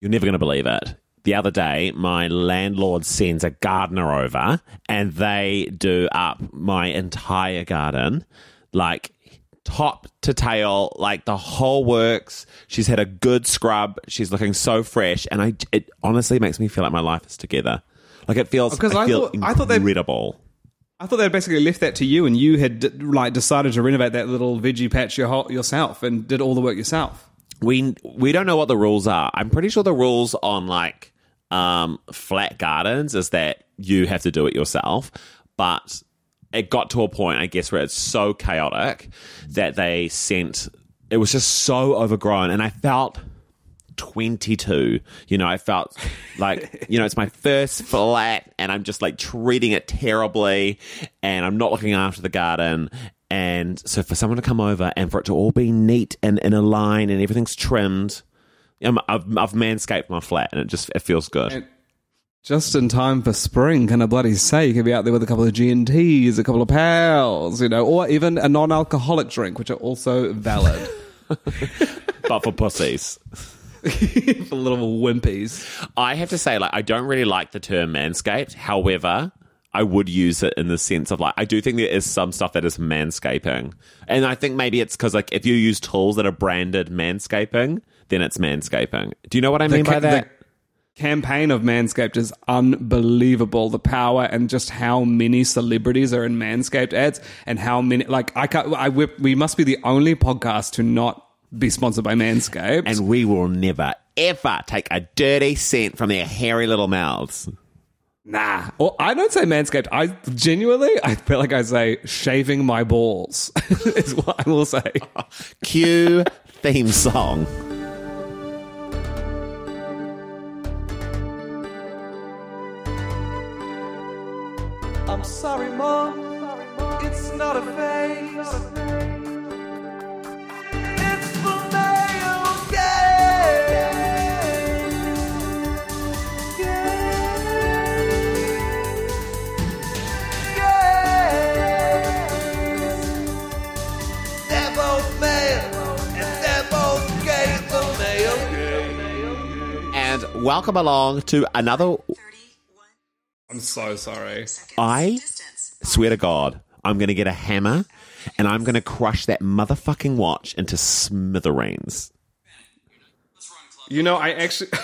You're never going to believe it. The other day, my landlord sends a gardener over and they do up my entire garden, like top to tail, like the whole works. She's had a good scrub. She's looking so fresh. And I, it honestly makes me feel like my life is together. Like it feels, Because I I feel thought- I thought incredible. I thought they'd basically left that to you, and you had d- like decided to renovate that little veggie patch your, whole- yourself and did all the work yourself. We we don't know what the rules are. I'm pretty sure the rules on like um, flat gardens is that you have to do it yourself, but it got to a point, I guess, where it's so chaotic that they sent. It was just so overgrown, and I felt. 22 you know i felt like you know it's my first flat and i'm just like treating it terribly and i'm not looking after the garden and so for someone to come over and for it to all be neat and in a line and everything's trimmed um, I've, I've manscaped my flat and it just it feels good And just in time for spring, can I bloody say? You could be out there with a couple of G and T's, a couple of pals, you know, or even a non-alcoholic drink, which are also valid but for pussies for little wimpies. I have to say, like, I don't really like the term manscaped. However, I would use it in the sense of like, I do think there is some stuff that is manscaping. And I think maybe it's because, like, if you use tools that are branded manscaping, then it's manscaping. Do you know what I mean ca- by that? the campaign of Manscaped is unbelievable. The power and just how many celebrities are in Manscaped ads, and how many like I can't. I we, we must be the only podcast to not be sponsored by Manscaped. and we will never, ever take a dirty cent from their hairy little mouths. Nah, or I don't say Manscaped. I genuinely, I feel like I say shaving my balls is what I will say. Cue theme song. I'm sorry, Mom. It's not a phase. Welcome along to another. I'm so sorry. I swear to God, I'm going to get a hammer and I'm going to crush that motherfucking watch into smithereens. You know, I actually.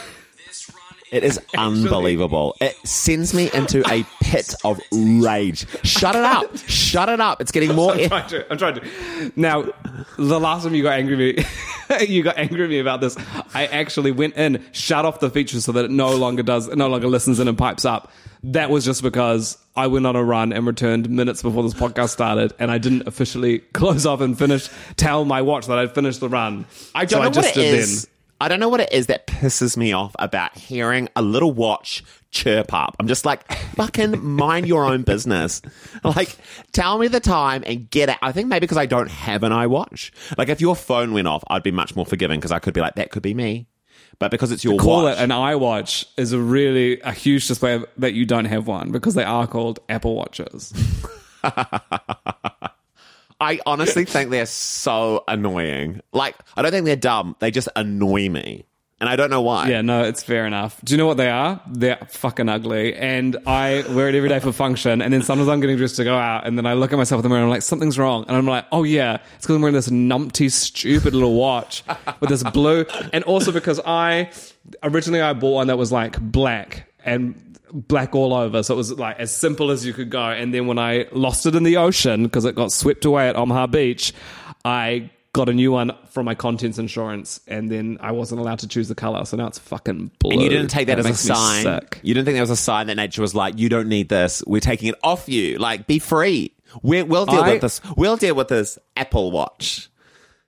It is unbelievable. It sends me into a pit of rage. Shut it up. Shut it up. It's getting more. I'm trying to. I'm trying to. Now, the last time you got angry with me, you got angry with me about this. I actually went in, shut off the feature so that it no longer does, it no longer listens in and pipes up. That was just because I went on a run and returned minutes before this podcast started, and I didn't officially close off and finish tell my watch that I'd finished the run. I don't So know just what it is. I don't know what it is that pisses me off about hearing a little watch chirp up. I'm just like, fucking mind your own business. Like, tell me the time and get it. I think maybe because I don't have an iWatch. Like, if your phone went off, I'd be much more forgiving because I could be like, that could be me. But because it's your Call watch, it an iWatch is a really a huge display of, that you don't have one because they are called Apple Watches. I honestly think they're so annoying. Like, I don't think they're dumb. They just annoy me. And I don't know why. Yeah, no, it's fair enough. Do you know what they are? They're fucking ugly. And I wear it every day for function. And then sometimes I'm getting dressed to go out. And then I look at myself in the mirror and I'm like, something's wrong. And I'm like, oh yeah, it's because I'm wearing this numpty, stupid little watch with this blue. And also because I, originally I bought one that was like black and black all over. So it was like as simple as you could go. And then when I lost it in the ocean because it got swept away at Omaha Beach, I got a new one from my contents insurance, and then I wasn't allowed to choose the color, so now it's fucking blue. And you didn't take that It as a sign. You didn't think that was a sign that nature was like, you don't need this. We're taking it off you. Like, be free. We're, we'll deal I- with this. We'll deal with this Apple Watch.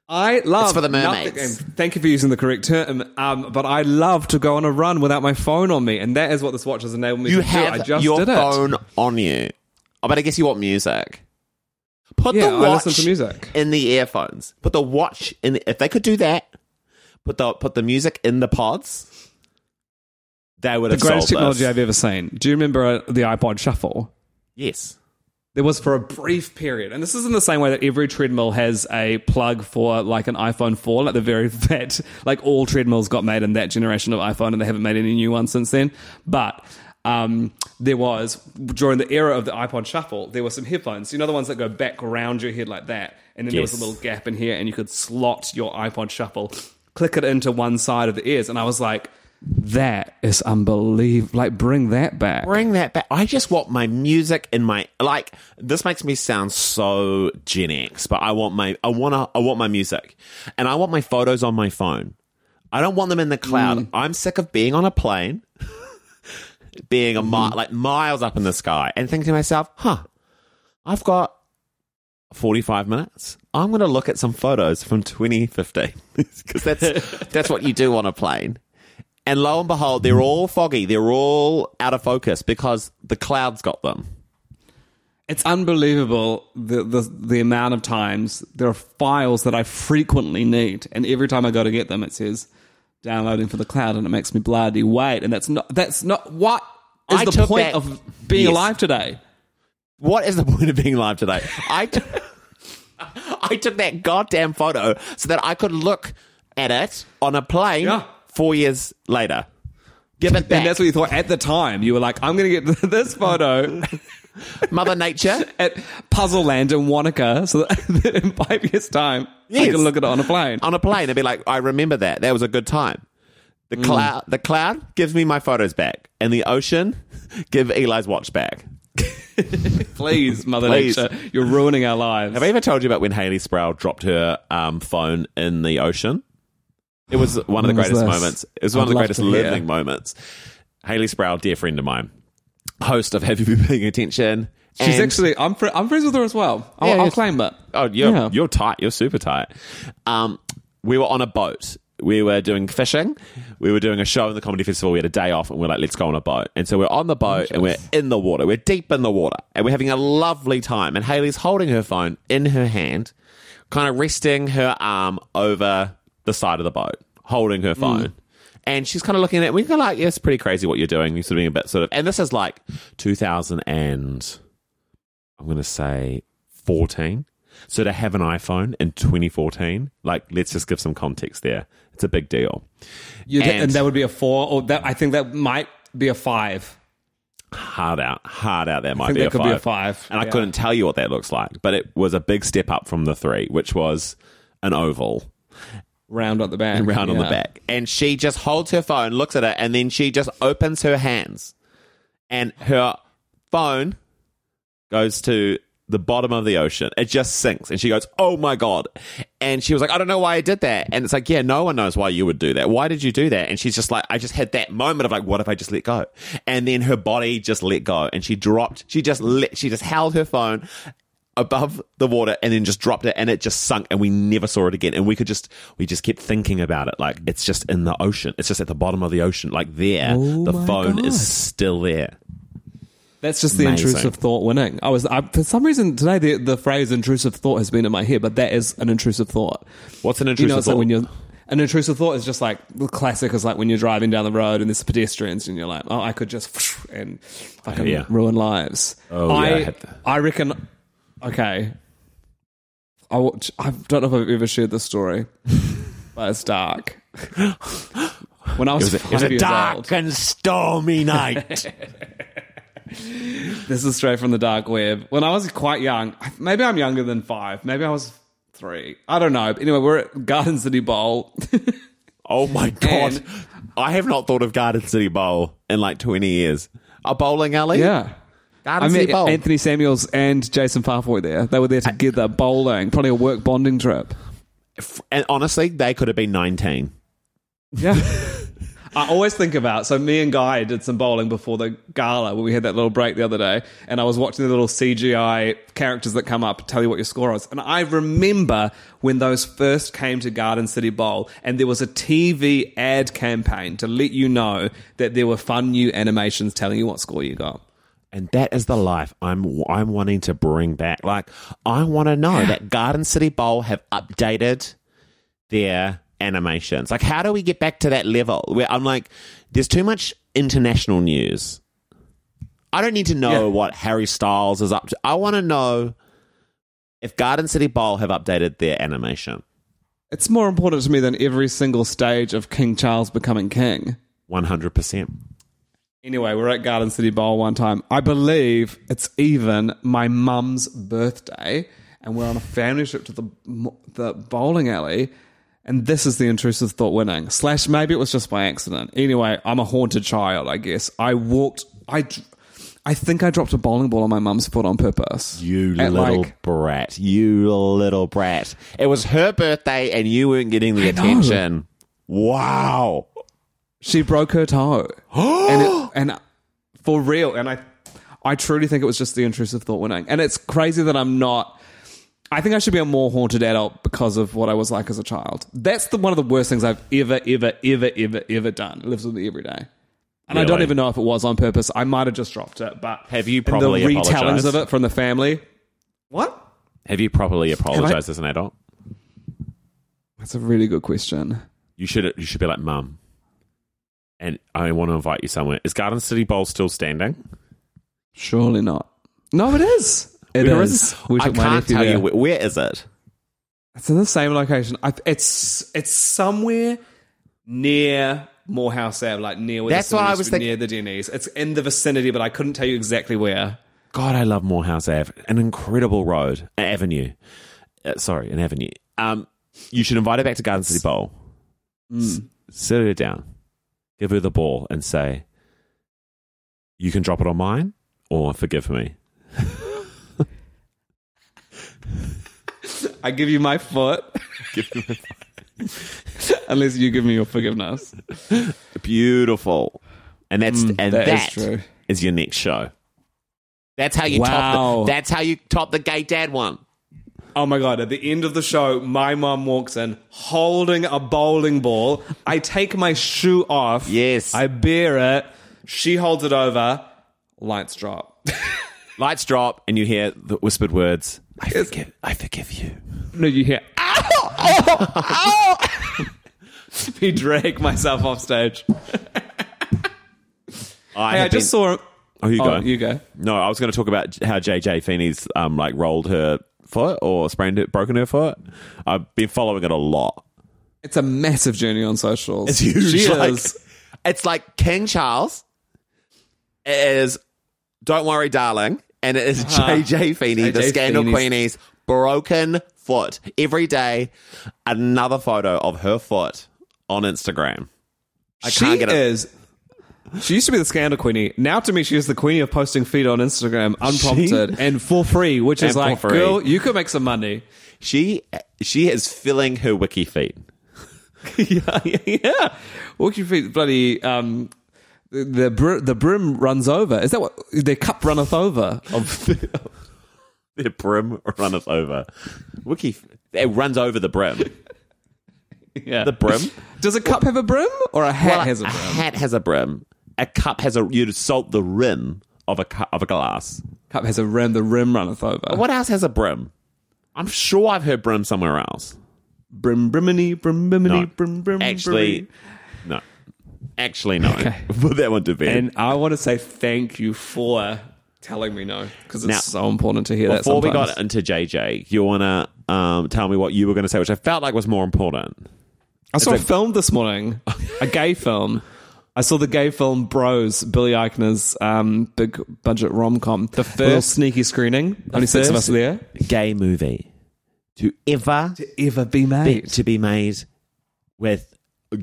I love for the mermaids. game. Thank you for using the correct term. Um, but I love to go on a run without my phone on me, and that is what this watch has enabled me You to do. I just your did it. phone on you. Oh, but I guess you want music. Put Yeah, the I watch listen to music. in the earphones. Put the watch in. The, if they could do that, put the put the music in the pods. They would The have greatest technology this. I've ever seen. Do you remember uh, the iPod Shuffle? Yes. There was for a brief period, and this is in the same way that every treadmill has a plug for like an iPhone 4, like the very that like all treadmills got made in that generation of iPhone, and they haven't made any new ones since then. But um, there was during the era of the iPod Shuffle, there were some headphones. You know the ones that go back around your head like that, and then there was a little gap in here, and you could slot your iPod Shuffle, click it into one side of the ears, and I was like. That is unbelievable. Like, bring that back. Bring that back. I just want my music in my like. This makes me sound so Gen X, but I want my I want to I want my music, and I want my photos on my phone. I don't want them in the cloud. Mm. I'm sick of being on a plane, being a mi- mm. like miles up in the sky, and thinking to myself, "Huh, I've got 45 minutes. I'm going to look at some photos from 2015 because that's that's what you do on a plane." And lo and behold, they're all foggy. They're all out of focus because the clouds got them. It's unbelievable the, the the amount of times there are files that I frequently need, and every time I go to get them, it says downloading for the cloud, and it makes me bloody wait. And that's not that's not what is I the point that- of being Yes. alive today. What is the point of being alive today? I, t- I took that goddamn photo so that I could look at it on a plane Yeah. Four years later. Give it back. And that's what you thought at the time. You were like, I'm going to get this photo Mother Nature. at Puzzle Land in Wanaka, so that in five years' time I Yes. can look at it on a plane. on a plane and be like, I remember that. That was a good time. The Mm. cloud, the cloud gives me my photos back, and the ocean give Eli's watch back. Please, Mother Please. Nature, you're ruining our lives. Have I ever told you about when Hayley Sproull dropped her um, phone in the ocean? It was one of the greatest moments. It was one of I'd the greatest to hear. living moments. Hayley Sproull, dear friend of mine, host of Have You Been Paying Attention? She's and- actually, I'm, fr- I'm friends with her as well. I'll, Yeah, I'll claim it. Oh, you're Yeah. you're tight. You're super tight. Um, we were on a boat. We were doing fishing. We were doing a show in the comedy festival. We had a day off, and we are like, let's go on a boat. And so we're on the boat, and we're in the water. We're deep in the water, and we're having a lovely time. And Hayley's holding her phone in her hand, kind of resting her arm over the side of the boat, holding her phone. Mm. And she's kind of looking at it. We're kind of like, yeah, it's pretty crazy what you're doing. You're sort of being a bit sort of. And this is like 2000 and I'm going to say 14. So to have an iPhone in 2014, like let's just give some context there. It's a big deal. You and, And- and that would be a four, or that I think that might be a five. Hard out, hard out. That might think be, that a could five. be a five, and I couldn't tell you what that looks like, but it was a big step up from the three, which was an oval Round at the back. round on the back. And she just holds her phone, looks at it, and then she just opens her hands, and her phone goes to the bottom of the ocean. It just sinks, and she goes, "Oh my god!" And she was like, "I don't know why I did that." And it's like, "Yeah, no one knows why you would do that. Why did you do that?" And she's just like, "I just had that moment of like, what if I just let go?" And then her body just let go, and she dropped. She just let. She just held her phone above the water and then just dropped it and it just sunk and we never saw it again and we could just we just kept thinking about it like it's just in the ocean it's just at the bottom of the ocean like there Oh the phone God. is still there That's just the Amazing. intrusive thought winning. I was I, for some reason today the, the phrase intrusive thought has been in my head, but that is an intrusive thought. what's an You intrusive know, it's like thought? when you're an intrusive thought is just like the classic is like when you're driving down the road and there's pedestrians and you're like, oh, I could just and fucking yeah. ruin lives. Oh, yeah, I I had that. I reckon. Okay, I watch, I don't know if I've ever shared this story, but it's dark. When I was, it was a, it was a dark old, and stormy night This is straight from the dark web. When I was quite young, maybe I'm younger than five. Maybe I was three. I don't know. But anyway, we're at Garden City Bowl. oh my god And- i have not thought of garden city bowl in like 20 years a bowling alley yeah. I city met Anthony Samuels and Jason Fa'afoi there. They were there together bowling, probably a work bonding trip. and honestly they could have been 19 Yeah. I always think about so me and Guy did some bowling before the gala where we had that little break the other day, and I was watching the little CGI characters that come up tell you what your score was, and I remember when those first came to Garden City Bowl, and there was a TV ad campaign to let you know that there were fun new animations telling you what score you got. And that is the life I'm I'm wanting to bring back. Like I want to know that Garden City Bowl have updated their animations. Like how do we get back to that level where I'm like there's too much international news. I don't need to know Yeah. what Harry Styles is up to. I want to know if Garden City Bowl have updated their animation. It's more important to me than every single stage of King Charles becoming king. 100%. Anyway, we're at Garden City Bowl one time. I believe it's even my mum's birthday, and we're on a family trip to the the bowling alley. And this is the intrusive thought winning. Slash, maybe it was just by accident. Anyway, I'm a haunted child, I guess. I walked. I, I think I dropped a bowling ball on my mum's foot on purpose. You little like- brat. You little brat. It was her birthday and you weren't getting the I know. attention. Wow. She broke her toe, and it, and for real. And I, I truly think it was just the intrusive thought winning. And it's crazy that I'm not. I think I should be a more haunted adult because of what I was like as a child. That's the one of the worst things I've ever, ever, ever, ever, ever done. It lives with me every day. And I don't Really? even know if it was on purpose. I might have just dropped it. But Have you and probably the retellings apologized? of it from the family? What? Have you properly apologized as an adult? That's a really good question. You should you should be like, Mum, and I want to invite you somewhere. Is Garden City Bowl still standing? Surely not. No, it is. It Where is. is- I can't tell there. you where, where is it. It's in the same location. I, it's it's somewhere near Moorhouse Ave, like near where That's the what I was used to be, thinking. near the Denny's. It's in the vicinity, but I couldn't tell you exactly where. God, I love Moorhouse Ave. An incredible road, an avenue. Uh, sorry, an avenue. Um, you should invite her back to Garden City Bowl. S- sit her down, give her the ball, and say, "You can drop it on mine, or forgive me." I give you my foot, unless you give me your forgiveness. Beautiful, and that's and Mm, that that is true. is your next show. That's how you Wow. top. The, that's how you top the gay dad one. Oh my god! At the end of the show, my mum walks in holding a bowling ball. I take my shoe off. Yes. I bear it. She holds it over. Lights drop. Lights drop, and you hear the whispered words. I forgive. I forgive you. No, you hear. Ow! Oh! Ow! Me drag myself off stage. I, Hey, have I just been- saw. Oh, you Oh, go. you go. No, I was going to talk about how JJ Feeney's um like rolled her foot or sprained it, broken her foot. I've been following it a lot. It's a massive journey on socials. It's huge. She like, is. It's like King Charles is "Don't Worry, Darling," and it is uh-huh. JJ Feeney, the Scandal Feeney's- Queenie's broken foot. Every day, another photo of her foot on Instagram. I she can't get it. is. She used to be the scandal queenie. Now to me, she is the queenie of posting feed on Instagram unprompted and for free, which is And for like, free. girl, you could make some money. She she is filling her wiki feed. yeah, yeah, your feet, bloody. Um, the the, br- the brim runs over. Is that what the cup runneth over? Of The brim runneth over. Wiki, it runs over the brim. yeah. The brim. Does a cup have a brim or a hat Well, has a a brim? hat has a brim. A cup has a. You'd salt the rim of a cu- of a glass. Cup has a rim. The rim runneth over. What else has a brim? I'm sure I've heard brim somewhere else. Brim brimini brim brimini No. brim brim. Actually, brimini. no. Actually, no. Okay. Put that one to bed. And I want to say thank you for telling me no because it's Now, so important to hear that. Before we got into JJ, you want to um, tell me what you were going to say, which I felt like was more important. I saw It's a- film this morning, a gay film. I saw the gay film Bros, Billy Eichner's um, big budget rom com. The first sneaky screening. Only six of us first- there. Gay movie to ever to Ever be be, made. to be made with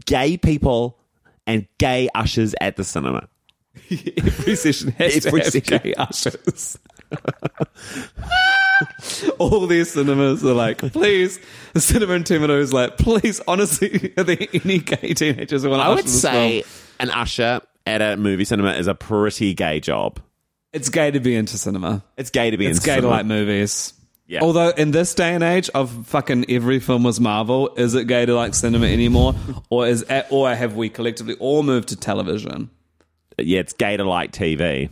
gay people and gay ushers at the cinema. Every session has Every to have session. gay ushers. All these cinemas are like, please. The cinema in Timino is like, please, honestly, are there any gay teenagers who want to I would say an usher at a movie cinema is a pretty gay job. It's gay to be into cinema. It's gay to be It's in gay to like movies. Yeah. Although in this day and age of fucking every film was Marvel, is it gay to like cinema anymore, or is or have we collectively all moved to television? yeah, it's gay to like TV.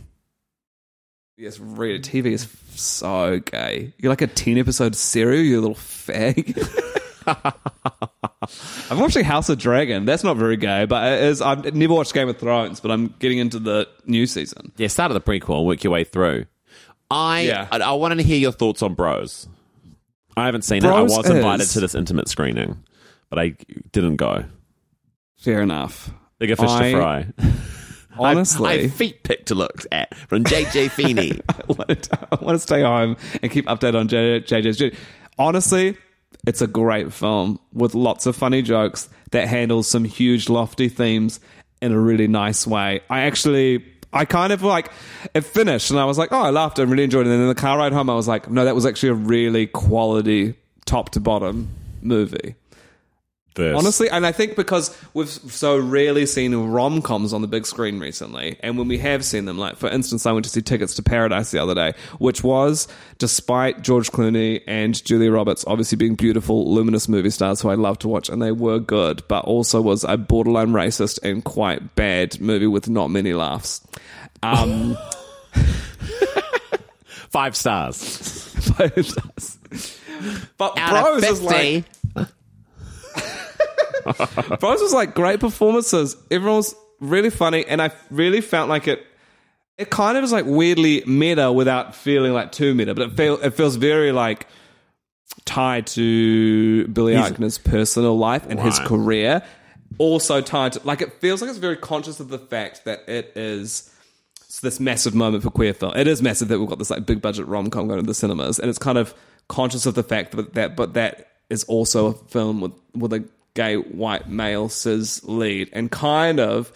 Yes, really, TV is so gay. You're like a ten episode serial, you little fag. I'm watching House of Dragon. That's not very gay, but it is. I've never watched Game of Thrones, but I'm getting into the new season. Yeah, start at the prequel and work your way through. I Yeah. I, I wanted to hear your thoughts on Bros. I haven't seen it. I was invited is- to this intimate screening, but I didn't go. Fair enough. Bigger fish I- to fry. Honestly, I have feet pick to look at from JJ Feeney. I want to, I want to stay home and keep updated on JJ's journey. Honestly, it's a great film with lots of funny jokes that handles some huge lofty themes in a really nice way. I actually, I kind of like it finished and I was like, oh, I laughed and really enjoyed it. And then in the car ride home, I was like, no, that was actually a really quality top to bottom movie. Verse. Honestly, and I think because we've so rarely seen rom coms on the big screen recently, and when we have seen them, like for instance, I went to see Tickets to Paradise the other day, which was, despite George Clooney and Julia Roberts obviously being beautiful, luminous movie stars who I love to watch, and they were good, but also was a borderline racist and quite bad movie with not many laughs. Um, Five stars. Five stars. But Out Bros is like 50. Bros was like great performances. Everyone was really funny, and I really felt like it. It kind of is like weirdly meta without feeling like too meta, but it feel it feels very like tied to Billy Eichner's personal life and his Right. career. Also tied to like it feels like it's very conscious of the fact that it is this massive moment for queer film. It is massive that we've got this like big budget rom com going to the cinemas, and it's kind of conscious of the fact that that, but that is also a film with with a gay white male cis lead, and kind of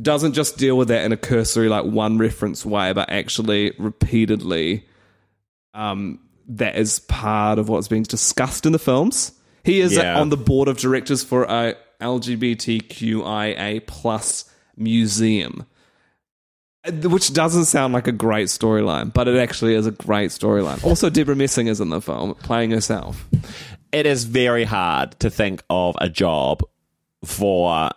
doesn't just deal with that in a cursory like one reference way, but actually repeatedly. Um, that is part of what's being discussed in the films. He is Yeah. on the board of directors for a LGBTQIA plus museum which doesn't sound like a great storyline, but it actually is a great storyline. Also, Debra Messing is in the film playing herself. It is very hard to think of a job for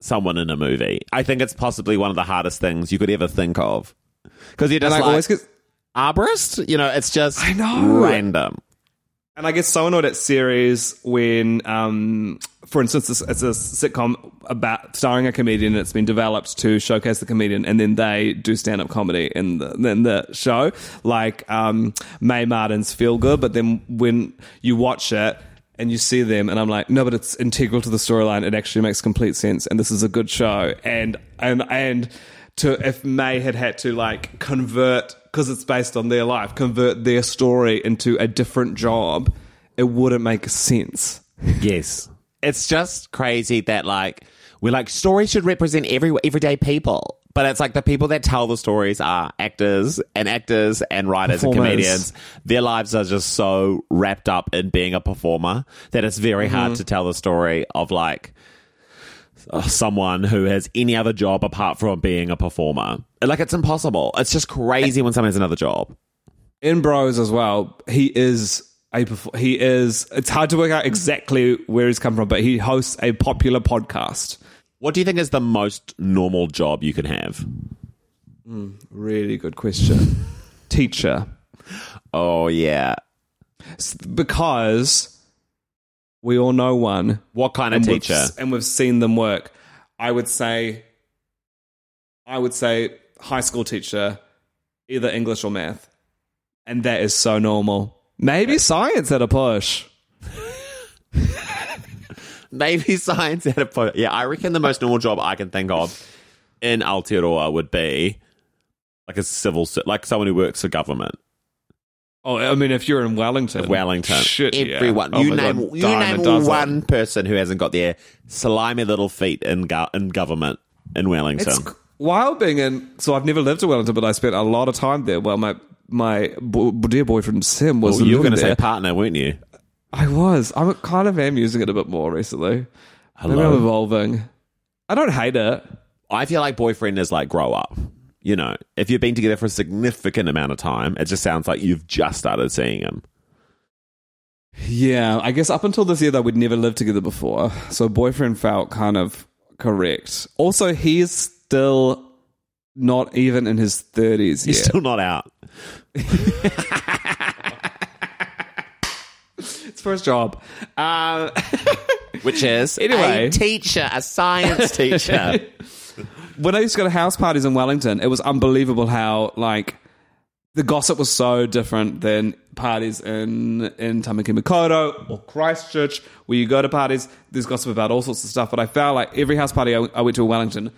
someone in a movie. I think it's possibly one of the hardest things you could ever think of. Because you're And just I like, always get, arborist? You know, it's just I know. random. And I get so annoyed at series when, um, for instance, it's, it's a sitcom about starring a comedian. It's been developed to showcase the comedian, and then they do stand up comedy in the in the show, like um, Mae Martin's Feel Good. But then when you watch it. And you see them, and I'm like, no, but it's integral to the storyline. It actually makes complete sense, and this is a good show. And and and to if May had had to like convert because it's based on their life, convert their story into a different job, it wouldn't make sense. Yes. It's just crazy that like we're like stories should represent every everyday people. But it's like the people that tell the stories are actors and actors and writers and comedians. Their lives are just so wrapped up in being a performer that it's very hard mm-hmm. to tell the story of like Uh, someone who has any other job apart from being a performer. Like it's impossible. It's just crazy when someone has another job. In Bros as well, he is a he is. It's hard to work out exactly where he's come from, but he hosts a popular podcast. What do you think is the most normal job you can have? Hmm, really good question. Teacher, Oh yeah. Because we all know one. What kind of and we've- teacher? and we've seen them work. I would say, I would say high school teacher, either English or math, and that is so normal. Maybe science at a push. Maybe science at a push. Yeah, I reckon the most normal job I can think of in Aotearoa would be like a civil, like someone who works for government. Oh, I mean, if you're in Wellington, Wellington, shit, everyone. Oh you my name, God, you name one person who hasn't got their slimy little feet in go- in government in Wellington. It's while being in, so I've never lived in Wellington, but I spent a lot of time there. Well, my my bo- dear boyfriend Sim was. Well, you were going to say partner, weren't you? I was. I kind of am using it a bit more recently. Maybe Hello. I'm evolving. I don't hate it. I feel like boyfriend is like grow up. You know, if you've been together for a significant amount of time, it just sounds like you've just started seeing him. Yeah, I guess up until this year, though, we'd never lived together before. So boyfriend felt kind of correct. Also, he's still not even in his 30s He's yet. still not out. it's for his job. Uh, Which is Anyway. a teacher, a science teacher. When I used to go to house parties in Wellington, it was unbelievable how like the gossip was so different than parties in in Tamaki Makaurau or Christchurch, where you go to parties. There's gossip about all sorts of stuff, but I felt like every house party I, I went to in Wellington.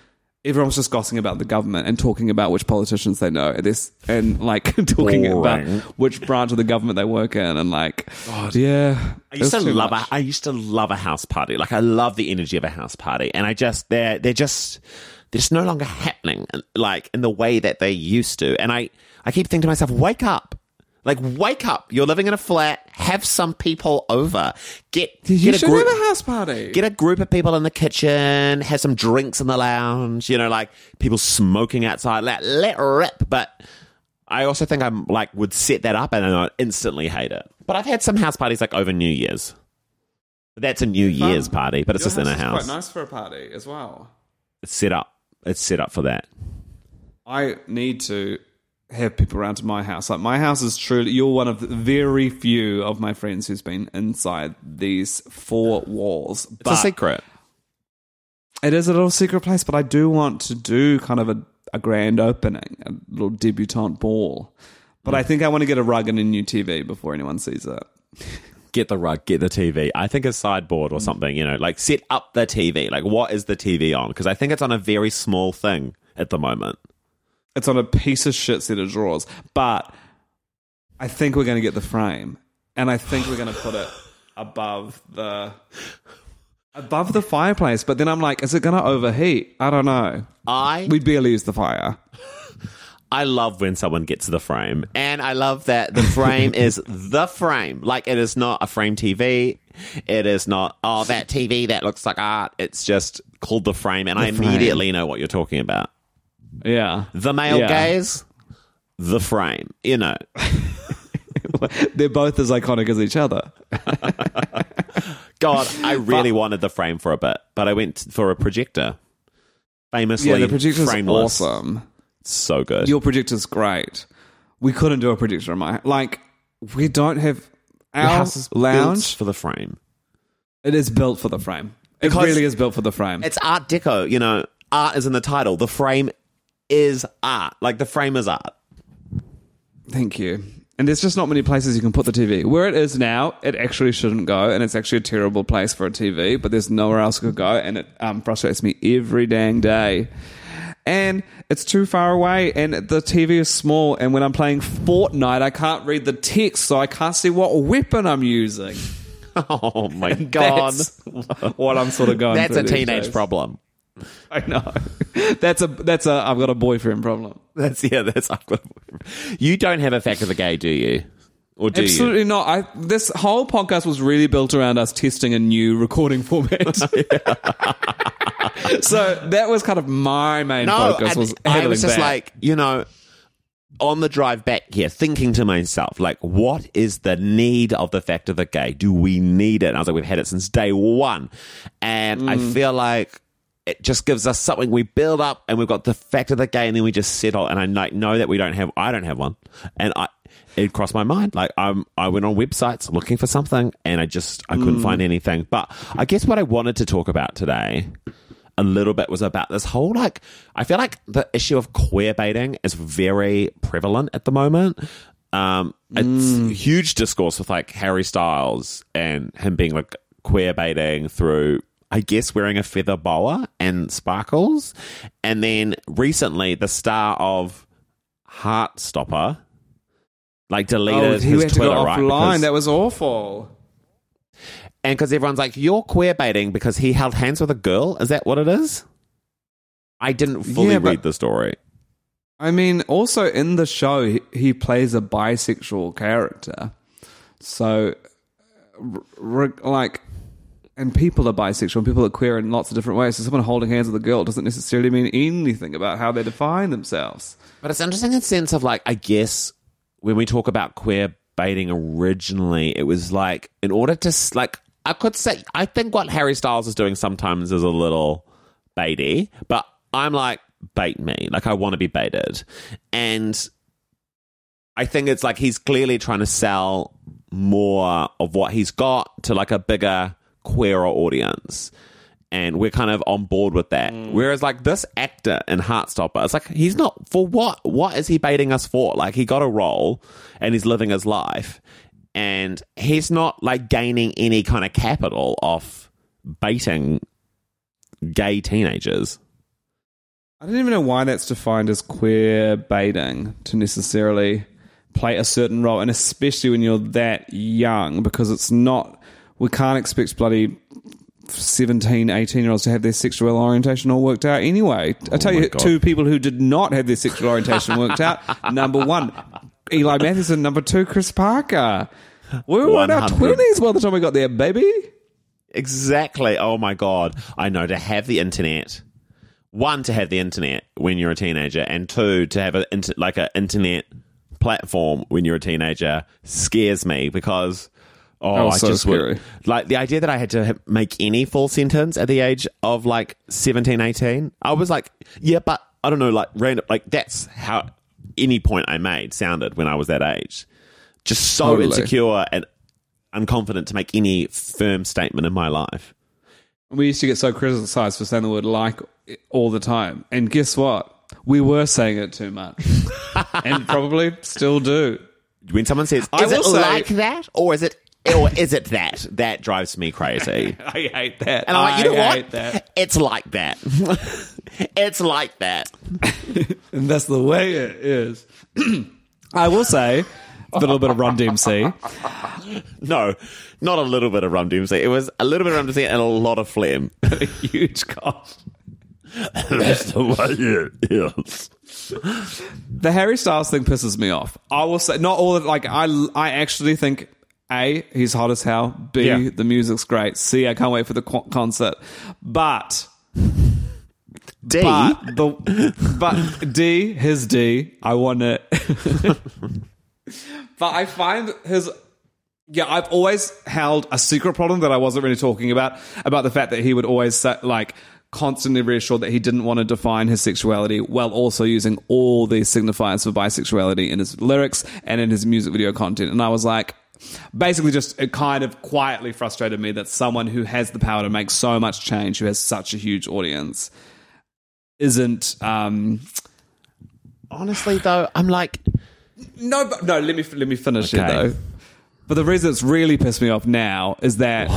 Everyone was just gossiping about the government and talking about which politicians they know, and this and like talking Boring. about which branch of the government they work in, and like, yeah, I used to love a, I used to love a house party. Like I love the energy of a house party, and I just they're they're just just no longer happening like in the way that they used to. And I I keep thinking to myself, wake up. Like wake up! You're living in a flat. Have some people over. Get You get a should group. have a house party. Get a group of people in the kitchen, have some drinks in the lounge, you know, like people smoking outside, let, let rip. But I also think I'm like, would set that up and I'd instantly hate it. But I've had some house parties like over New Year's. That's a New Year's party, but it's Your just in a house. Quite nice for a party as well. It's set up. It's set up for that. I need to have people around to my house. Like my house is truly you're one of the very few of my friends who's been inside these four walls. It's a secret. It is a little secret place, but I do want to do kind of a, a grand opening, a little debutante ball. But I hmm. think I want to get a rug and a new TV before anyone sees it. Get the rug, get the TV. I think a sideboard or mm. something, you know, like set up the TV. Like, what is the TV on? Because I think it's on a very small thing at the moment. It's on a piece of shit set of drawers. But I think we're going to get the frame, and I think we're going to put it above the above the fireplace. But then I'm like, is it going to overheat? I don't know. I We'd barely use the fire. I love when someone gets the frame. And I love that the frame is the frame. Like it is not a frame TV. It is not, oh, that TV that looks like art. It's just called the frame. And I frame. immediately know what you're talking about. Yeah, The male Yeah. gaze, the frame. You know, they're both as iconic as each other. God, I really wanted the frame for a bit, but I went for a projector. Famously, Yeah, the projector's frameless. awesome. So good. Your projector's great. We couldn't do a projector in my like. We don't have our house is built lounge. for the frame. It is built for the frame. It Because really is built for the frame. It's Art Deco. You know, art is in the title. The frame is art. Like the frame is art. Thank you. And there's just not many places you can put the TV. Where it is now, it actually shouldn't go, and it's actually a terrible place for a TV. But there's nowhere else it could go, and it um, frustrates me every dang day. And it's too far away, and the TV is small. And when I'm playing Fortnite, I can't read the text, so I can't see what weapon I'm using. Oh my god. That's what I'm sort of going. That's a teenage days. problem. I know. That's a that's a I've got a boyfriend problem. That's yeah, that's I've got a boyfriend. You don't have a fact of the gay, do you? Or do Absolutely you? not. I this whole podcast was really built around us testing a new recording format. so that was kind of my main No, focus and was I was just that. like, you know, on the drive back here, thinking to myself, like, what is the need of the fact of the gay? Do we need it? And I was like, we've had it since day one. And I Mm. feel like it just gives us something we build up and we've got the fact of the gay and then we just settle. And I know that we don't have, I don't have one. And I, it crossed my mind. Like I'm, I went on websites looking for something and I just, I Mm. couldn't find anything. But I guess what I wanted to talk about today a little bit was about this whole like I feel like the issue of queer baiting is very prevalent at the moment. Um, it's huge discourse with like Harry Styles and him being like queer baiting through I guess wearing a feather boa and sparkles. And then recently the star of Heartstopper like deleted oh, his Twitter go right offline. because- That was awful. and because everyone's like, you're queer baiting because he held hands with a girl. Is that what it is? I didn't fully Yeah, but- read the story. I mean, also in the show, he, he plays a bisexual character. So, r- r- like, and people are bisexual, and people are queer in lots of different ways. So, someone holding hands with a girl doesn't necessarily mean anything about how they define themselves. But it's interesting in the sense of like, I guess when we talk about queer baiting originally, it was like in order to like, I could say I think what Harry Styles is doing sometimes is a little baity, but I'm like bait me, like I want to be baited, and I think it's like he's clearly trying to sell more of what he's got to like a bigger queerer audience and we're kind of on board with that. Mm. Whereas like this actor in Heartstopper, it's like he's not for what? What is he baiting us for? Like he got a role and he's living his life, and he's not like gaining any kind of capital off baiting gay teenagers. I don't even know why that's defined as queer baiting to necessarily play a certain role, and especially when you're that young, because it's not, we can't expect bloody 17, 18 year olds to have their sexual orientation all worked out anyway. I oh tell you, God. two people who did not have their sexual orientation worked out. Number one, Eli Matthewson, Number two, Chris Parker. We were in our 20s by the time we got there, baby. Exactly. Oh my god. I know to have the internet. One to have the internet when you're a teenager, and two to have a like an internet platform when you're a teenager scares me because oh, Oh, I so just would- scary. like the idea that I had to make any full sentence at the age of like 17, 18. I was like, yeah, but I don't know, like random, like that's how any point I made sounded when I was that age. Just so Totally. insecure and unconfident to make any firm statement in my life. We used to get so criticized for saying the word like all the time. And guess what? We were saying it too much. and probably still do. When someone says, I "Is it say- like that?" or "Is it?" Or "Is it that?" That drives me crazy. I hate that. And I'm like, you know I what? hate that. It's like that. it's like that. And that's the way it is. I will say a little bit of Run DMC. No, not a little bit of rum DMC. It was a little bit of rum DMC and a lot of phlegm. a huge cough. That's the way it is. The Harry Styles thing pisses me off. I will say, not all of like I. I actually think a he's hot as hell. B Yeah. the music's great. C I can't wait for the co- concert. But D. but the but D his D I want it. but I find his. Yeah, I've always held a secret problem that I wasn't really talking about about the fact that he would always say, like constantly reassure that he didn't want to define his sexuality while also using all these signifiers for bisexuality in his lyrics and in his music video content. And I was like, basically, just it kind of quietly frustrated me that someone who has the power to make so much change, who has such a huge audience, isn't. Um, Honestly, though, I'm like, no, but no. Let me let me finish Okay. it though. But the reason it's really pissed me off now is that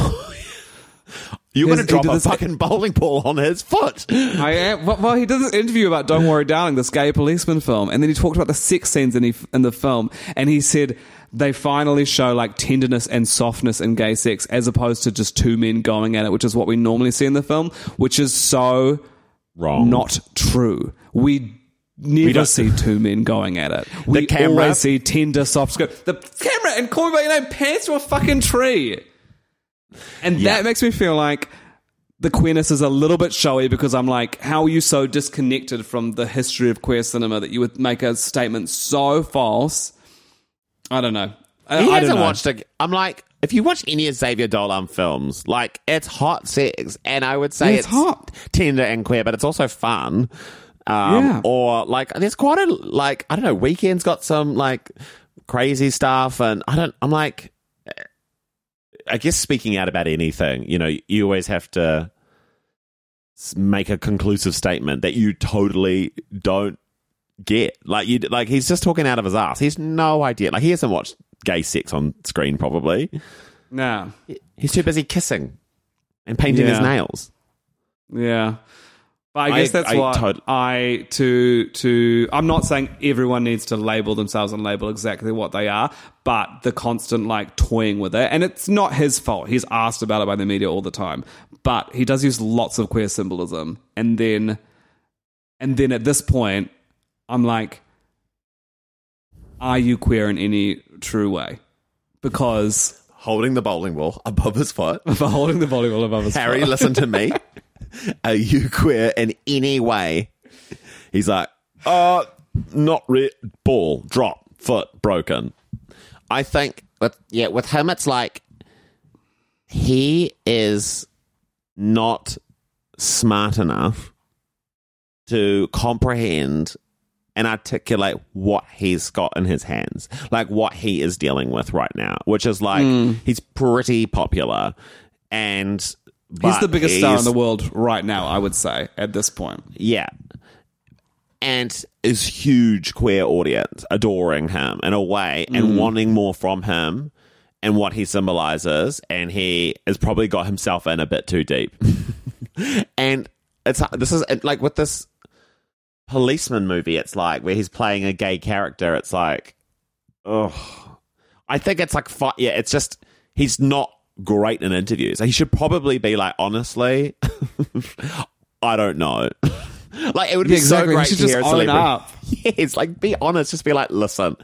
you're going to drop a fucking bowling ball on his foot. I am. Well, well, he did this interview about "Don't Worry, Darling," this gay policeman film, and then he talked about the sex scenes in, he, in the film, and he said they finally show like tenderness and softness in gay sex as opposed to just two men going at it, which is what we normally see in the film, which is so Wrong. not true. We. Never don't- see two men going at it. We camera- always see tender, soft scope. The camera and call me by your name pants to a fucking tree, and Yeah. that makes me feel like the queerness is a little bit showy because I'm like, how are you so disconnected from the history of queer cinema that you would make a statement so false? I don't know. I, He I don't hasn't know. watched a. I'm like, if you watch any of Xavier Dolan films, like it's hot sex, and I would say It's hot. tender and queer, but it's also fun. Um, Yeah. Or like, there's quite a like, I don't know. Weekend's got some like crazy stuff, and I don't. I'm like, I guess speaking out about anything, you know, you always have to make a conclusive statement that you totally don't get. Like you, like he's just talking out of his ass. He's no idea. Like he hasn't watched gay sex on screen. Probably No. he's too busy kissing and painting his nails. Yeah. But I I- guess that's I what tot- I to to I'm not saying everyone needs to label themselves and label exactly what they are, but the constant like toying with it. And it's not his fault. He's asked about it by the media all the time. But he does use lots of queer symbolism and then And then at this point, I'm like, are you queer in any true way? Because Holding the bowling ball above his foot. for holding the bowling ball above his Harry, foot. listen to me. Are you queer in any way? He's like, uh, not re- ball, drop, foot, broken. I think with yeah, with him it's like he is not smart enough to comprehend and articulate what he's got in his hands, like what he is dealing with right now, which is like hmm. he's pretty popular and He's the biggest star in the world right now, I would say, at this point. yeah. And his huge queer audience adoring him in a way and hmm. wanting more from him and what he symbolizes. And he has probably got himself in a bit too deep. and it's this is like with this policeman movie, it's like where he's playing a gay character, it's like, oh, I think it's like, yeah, it's just, he's not great in interviews. He should probably be like, honestly, I don't know. like, it would be exactly. so great should to just hear own up. Yes, like, be honest. Just be like, listen,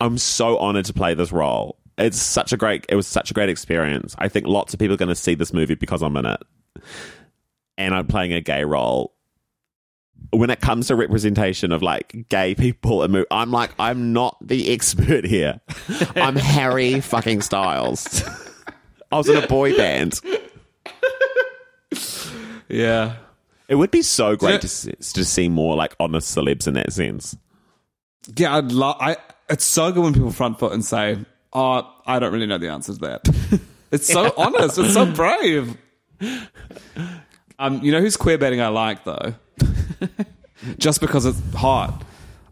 I'm so honored to play this role. It's such a great, it was such a great experience. I think lots of people are going to see this movie because I'm in it. And I'm playing a gay role when it comes to representation of like gay people and mo- I'm like I'm not the expert here. I'm Harry fucking Styles. I was in a boy band. Yeah. It would be so great Yeah. to see, to see more like honest celebs in that sense. Yeah, I'd love. I. It's so good when people front foot and say, "Oh, I don't really know the answer to that." it's so honest. It's so brave. Um, you know who's queer betting I like though, just because it's hot.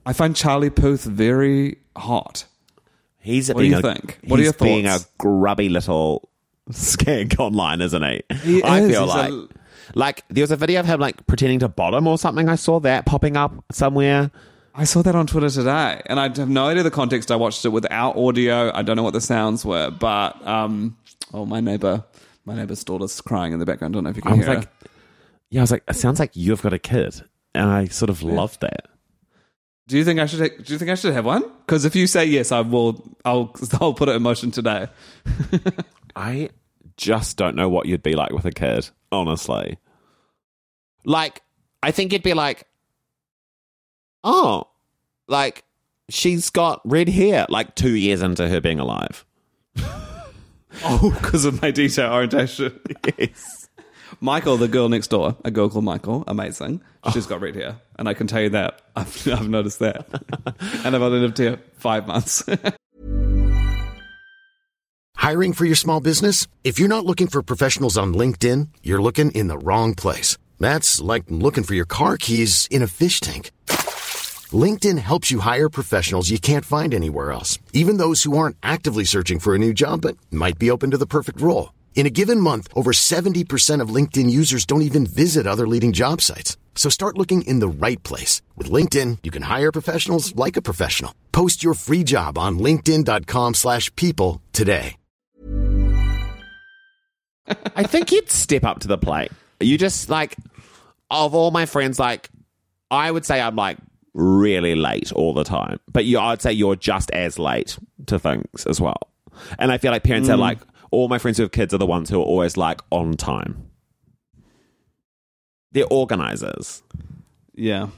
I find Charlie Puth very hot. He's What do you a, think? What are he's your being a grubby little skank online, isn't he? He I is. feel like a- like there was a video of him like pretending to bottom or something. I saw that popping up somewhere. I saw that on Twitter today, and I have no idea the context. I watched it without audio. I don't know what the sounds were, but um, oh, my neighbor, my neighbor's daughter's crying in the background. I don't know if you can I was hear like, her. yeah, I was like, it sounds like you've got a kid, and I sort of love that. Do you think I should? Do you think I should have one? Because if you say yes, I will. I'll. I'll put it in motion today. I just don't know what you'd be like with a kid, honestly. Like, I think you'd be like, oh, like she's got red hair, like two years into her being alive. Oh, because of my detail orientation. Yes. Michael, the girl next door, a girl called Michael, amazing. She's got red hair, and I can tell you that I've, I've noticed that, and I've only lived here five months. Hiring for your small business? If you're not looking for professionals on LinkedIn, you're looking in the wrong place. That's like looking for your car keys in a fish tank. LinkedIn helps you hire professionals you can't find anywhere else, even those who aren't actively searching for a new job but might be open to the perfect role. In a given month, over 70% of LinkedIn users don't even visit other leading job sites. So start looking in the right place. With LinkedIn, you can hire professionals like a professional. Post your free job on linkedin.com slash people today. I think you'd step up to the plate. You just like, of all my friends, like, I would say I'm like really late all the time, but you, I'd say you're just as late to things as well. And I feel like parents are hmm. like, all my friends who have kids are the ones who are always like on time. They're organizers. yeah,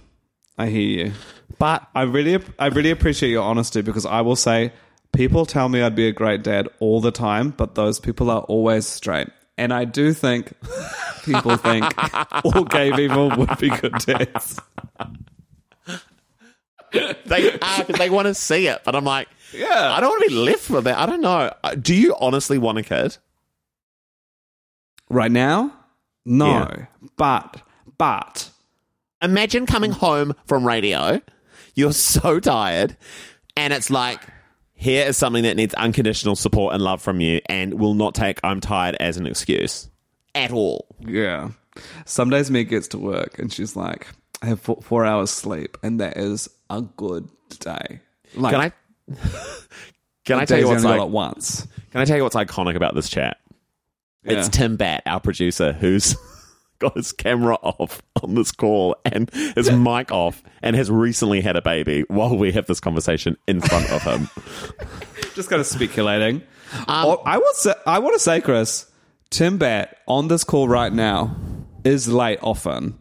I hear you. But I really, I really appreciate your honesty because I will say, people tell me I'd be a great dad all the time, but those people are always straight. And I do think people think all gay people would be good dads. they are because they want to see it. But I'm like, Yeah. I don't want to be left with that. I don't know. Uh, Do you honestly want a kid? Right now, no, Yeah. but but Imagine coming home from radio. You're so tired, and it's like, here is something that needs unconditional support and love from you, and will not take "I'm tired" as an excuse at all. yeah. Some days Meg gets to work and she's like, I have four, four hours sleep, and that is a good day. Like, Can I? Can I tell you what's like? once? Can I tell you what's iconic about this chat? It's Tim Batt, our producer, who's got his camera off on this call and his mic off and has recently had a baby while we have this conversation in front of him. Just kind of speculating. Eh? Um, oh, I will say, I want to say, Chris, Tim Batt on this call right now is late often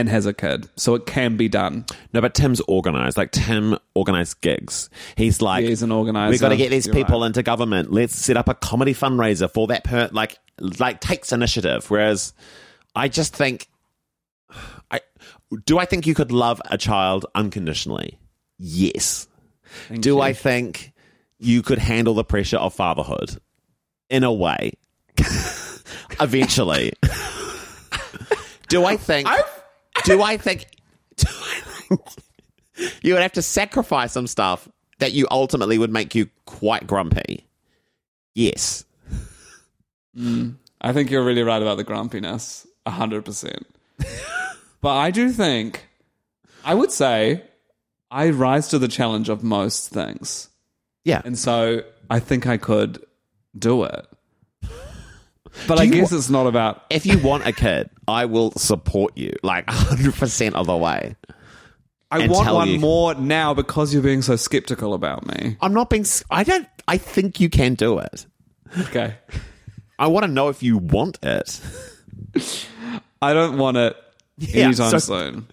and has a kid, so it can be done. No, but Tim's organized. Like Tim organized gigs. He's like, Yeah, he's an organizer. We've got to get these You're people right. into government. Let's set up a comedy fundraiser for that. Per like, like takes initiative. Whereas, I just think, I do. I think you could love a child unconditionally. Yes. do you. I think you could handle the pressure of fatherhood in a way? Eventually. do I think? Do I think? Do I think you would have to sacrifice some stuff that you ultimately would make you quite grumpy? Yes. Mm, I think you're really right about the grumpiness, hundred percent. But I do think, I would say, I rise to the challenge of most things, Yeah. and so I think I could do it. But I guess wa- it's not about. if you want a kid, I will support you like 100% of the way. I and want tell one you- more now because you're being so skeptical about me. I'm not being, s- I don't, I think you can do it. Okay, I want to know if you want it. I don't want it anytime so- soon.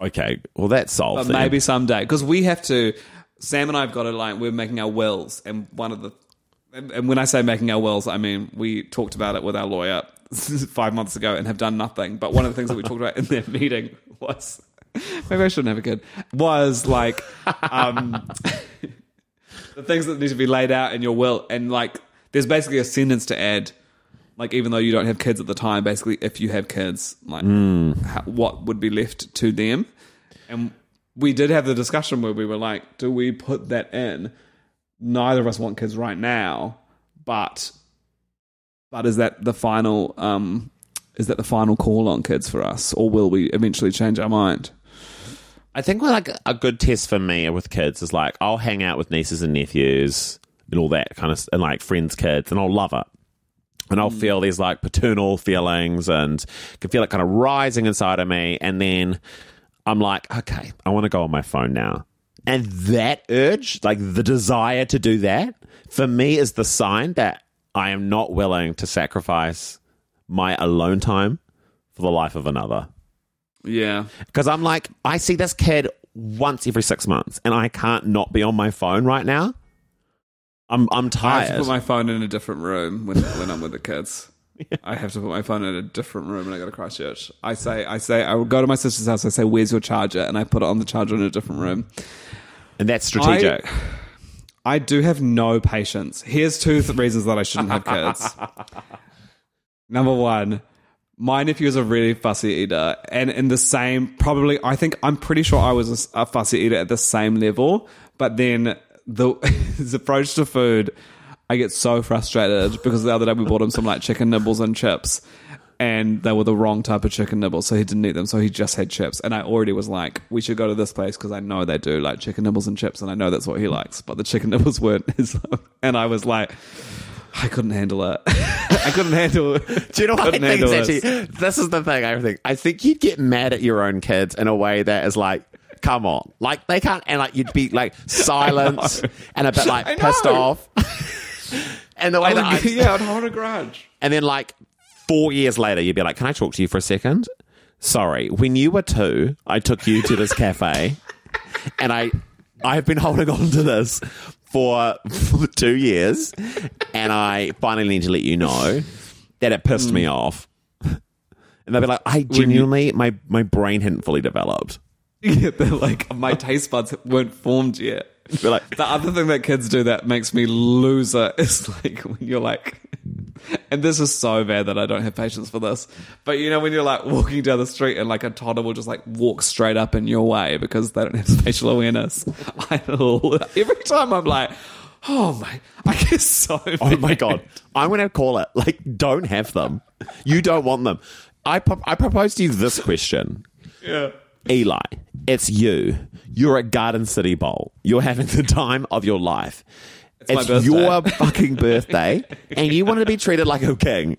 Okay. Well, that's solved. But then. maybe someday because we have to. Sam and I've got a line. We're making our wills, and one of the. And when I say making our wills, I mean we talked about it with our lawyer five months ago and have done nothing. But one of the things that we talked about in that meeting was maybe I shouldn't have a kid. Was like um, the things that need to be laid out in your will, and like there's basically a sentence to add. Like even though you don't have kids at the time, basically if you have kids, like how, what would be left to them? And we did have the discussion where we were like, do we put that in? Neither of us want kids right now, but but is that the final um is that the final call on kids for us or will we eventually change our mind? I think like a good test for me with kids is like I'll hang out with nieces and nephews and all that kind of and like friends' kids and I'll love it. And I'll feel these like paternal feelings and can feel it kind of rising inside of me. And then I'm like, okay, I want to go on my phone now. And that urge, like the desire to do that, for me is the sign that I am not willing to sacrifice my alone time for the life of another. Yeah. Because I'm like, I see this kid once every six months, and I can't not be on my phone right now. I'm I'm I have tired. to put my phone in a different room when, when I'm with the kids. I have to put my phone in a different room when I go to Christchurch. I say, I say, I will go to my sister's house. I say, "Where's your charger?" And I put it on the charger in a different room. and that's strategic. I do have no patience. Here's two th- reasons that I shouldn't have kids. Number one, my nephew is a really fussy eater, and in the same, probably, I think I'm pretty sure I was a fussy eater at the same level, but then the his approach to food, I get so frustrated because the other day we bought him some like chicken nibbles and chips. And they were the wrong type of chicken nibbles, so he didn't eat them. So he just had chips, and I already was like, "We should go to this place because I know they do like chicken nibbles and chips, and I know that's what he likes." But the chicken nibbles weren't his, and I was like, I couldn't handle it. I couldn't handle it. Do you know what I think actually? this. This is the thing. I think. I think you'd get mad at your own kids in a way that is like, come on, like they can't, and like you'd be like silent and a bit like pissed off. And the way I that would, yeah, I'd hold a grudge. And then, like, four years later, you'd be like, Can I talk to you for a second? Sorry, when you were two, I took you to this cafe, and I, I've been holding on to this for, for two years, and I finally need to let you know that it pissed me mm. off. And they'd be like, I genuinely, my, my brain hadn't fully developed. Yeah, they're like my taste buds weren't formed yet. Be like, The other thing that kids do that makes me loser is like when you're like, and this is so bad that I don't have patience for this. But you know when you're like walking down the street and like a toddler will just like walk straight up in your way because they don't have spatial awareness. I every time I'm like, oh my, I get so. Oh my god! I'm going to call it. Like, don't have them. You don't want them. I pro- I propose to you this question, Yeah. Eli. It's you. You're at Garden City Bowl. You're having the time of your life. It's, birthday. your fucking birthday, and you want to be treated like a king.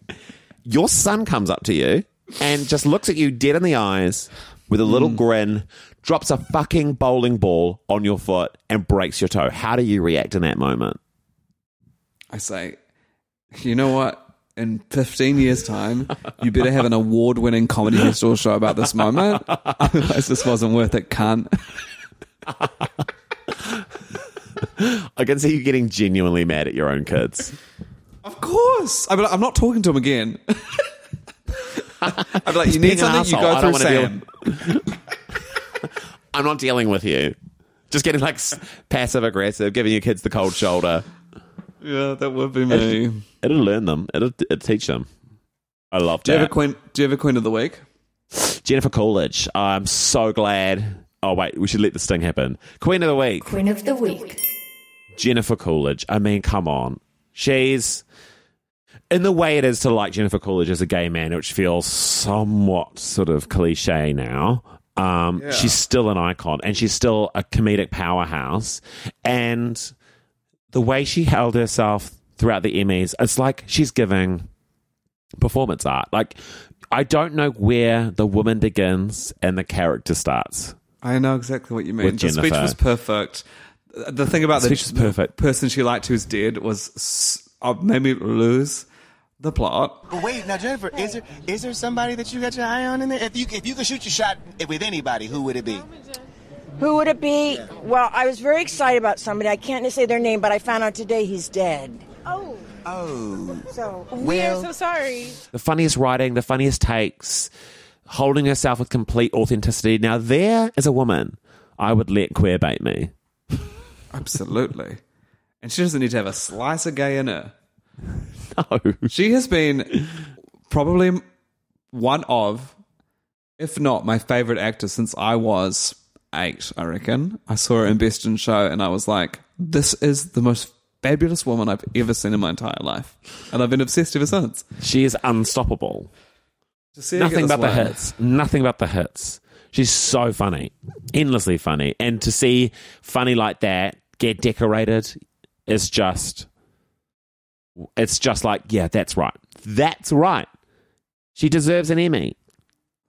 Your son comes up to you and just looks at you dead in the eyes with a little hmm. grin, drops a fucking bowling ball on your foot, and breaks your toe. How do you react in that moment? I say, you know what? In 15 years' time, you better have an award winning comedy festival show about this moment. Otherwise, this wasn't worth it, cunt. I can see you getting genuinely mad at your own kids. Of course. I mean, I'm not talking to him again. I'd be like, you need something, you go through Sam. I'm not dealing with you. Just getting like passive aggressive, giving your kids the cold shoulder. Yeah, that would be me. It'll learn them. It'll, it'll teach them. I love Do you have a queen? Do you have a queen of the week? Jennifer Coolidge. I'm so glad. Oh wait, we should let this thing happen. Queen of the week, Queen of the Week. Jennifer Coolidge. I mean, come on. She's in the way it is to like Jennifer Coolidge as a gay man, which feels somewhat sort of cliche now. Um, She's still an icon, and she's still a comedic powerhouse. And the way she held herself throughout the Emmys, it's like she's giving performance art. Like I don't know where the woman begins and the character starts. I know exactly what you mean. The speech was perfect. The thing about the, Speech was perfect. the person she liked who's dead was s- uh, made me lose the plot. Wait, now Jennifer, is there is there somebody that you got your eye on in there? If you if you could shoot your shot with anybody, who would it be? Who would it be? Well, I was very excited about somebody. I can't say their name, but I found out today he's dead. Oh, Oh, So oh. we are so sorry. The funniest writing, the funniest takes, holding herself with complete authenticity. Now there is a woman I would let queer bait me. Absolutely. and she doesn't need to have a slice of gay in her. No. She has been probably one of, if not my favorite actor since I was eight, I reckon. I saw her in Best in Show and I was like, this is the most fabulous woman I've ever seen in my entire life. And I've been obsessed ever since. She is unstoppable. To see her get Nothing but the way- hits. Nothing but the hits. She's so funny. Endlessly funny. And to see funny like that get decorated is just it's just like, yeah, that's right. That's right. She deserves an Emmy.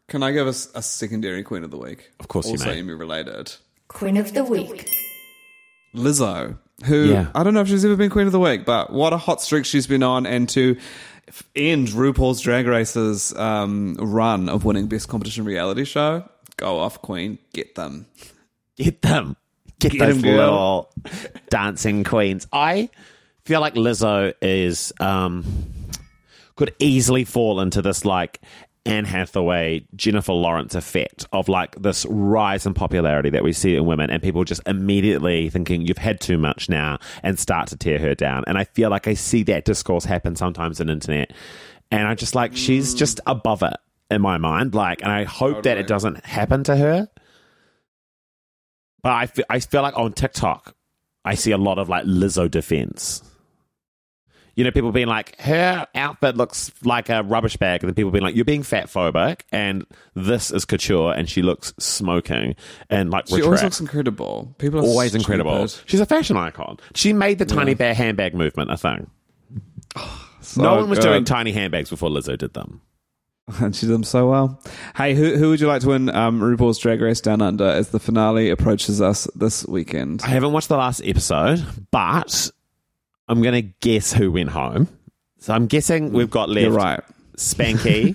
Can I give us a secondary Queen of the Week? Of course you also may. Emmy related. Queen of the Week. Lizzo, who Yeah. I don't know if she's ever been Queen of the Week, but what a hot streak she's been on, and to end RuPaul's Drag Race's um, run of winning Best Competition Reality Show. Go off, Queen, get them. Get them. Get, Get those 'em, girl. little dancing queens. I feel like Lizzo is um could easily fall into this like Anne Hathaway, Jennifer Lawrence effect of like this rise in popularity that we see in women and people just immediately thinking you've had too much now and start to tear her down. And I feel like I see that discourse happen sometimes on internet. And I just like she's just above it in my mind. Like and I hope that it doesn't happen to her. But I feel, I feel like on TikTok, I see a lot of like Lizzo defense. You know, people being like, her outfit looks like a rubbish bag, and then people being like, you're being fat phobic, and this is couture, and she looks smoking, and like She always looks incredible. People are always stupid. incredible. She's a fashion icon. She made the tiny bear handbag movement a thing. no one was good. doing tiny handbags before Lizzo did them. and she did them so well. Hey, who who would you like to win um, RuPaul's Drag Race Down Under as the finale approaches us this weekend? I haven't watched the last episode, but I'm going to guess who went home. So I'm guessing we've got left You're right. Spanky,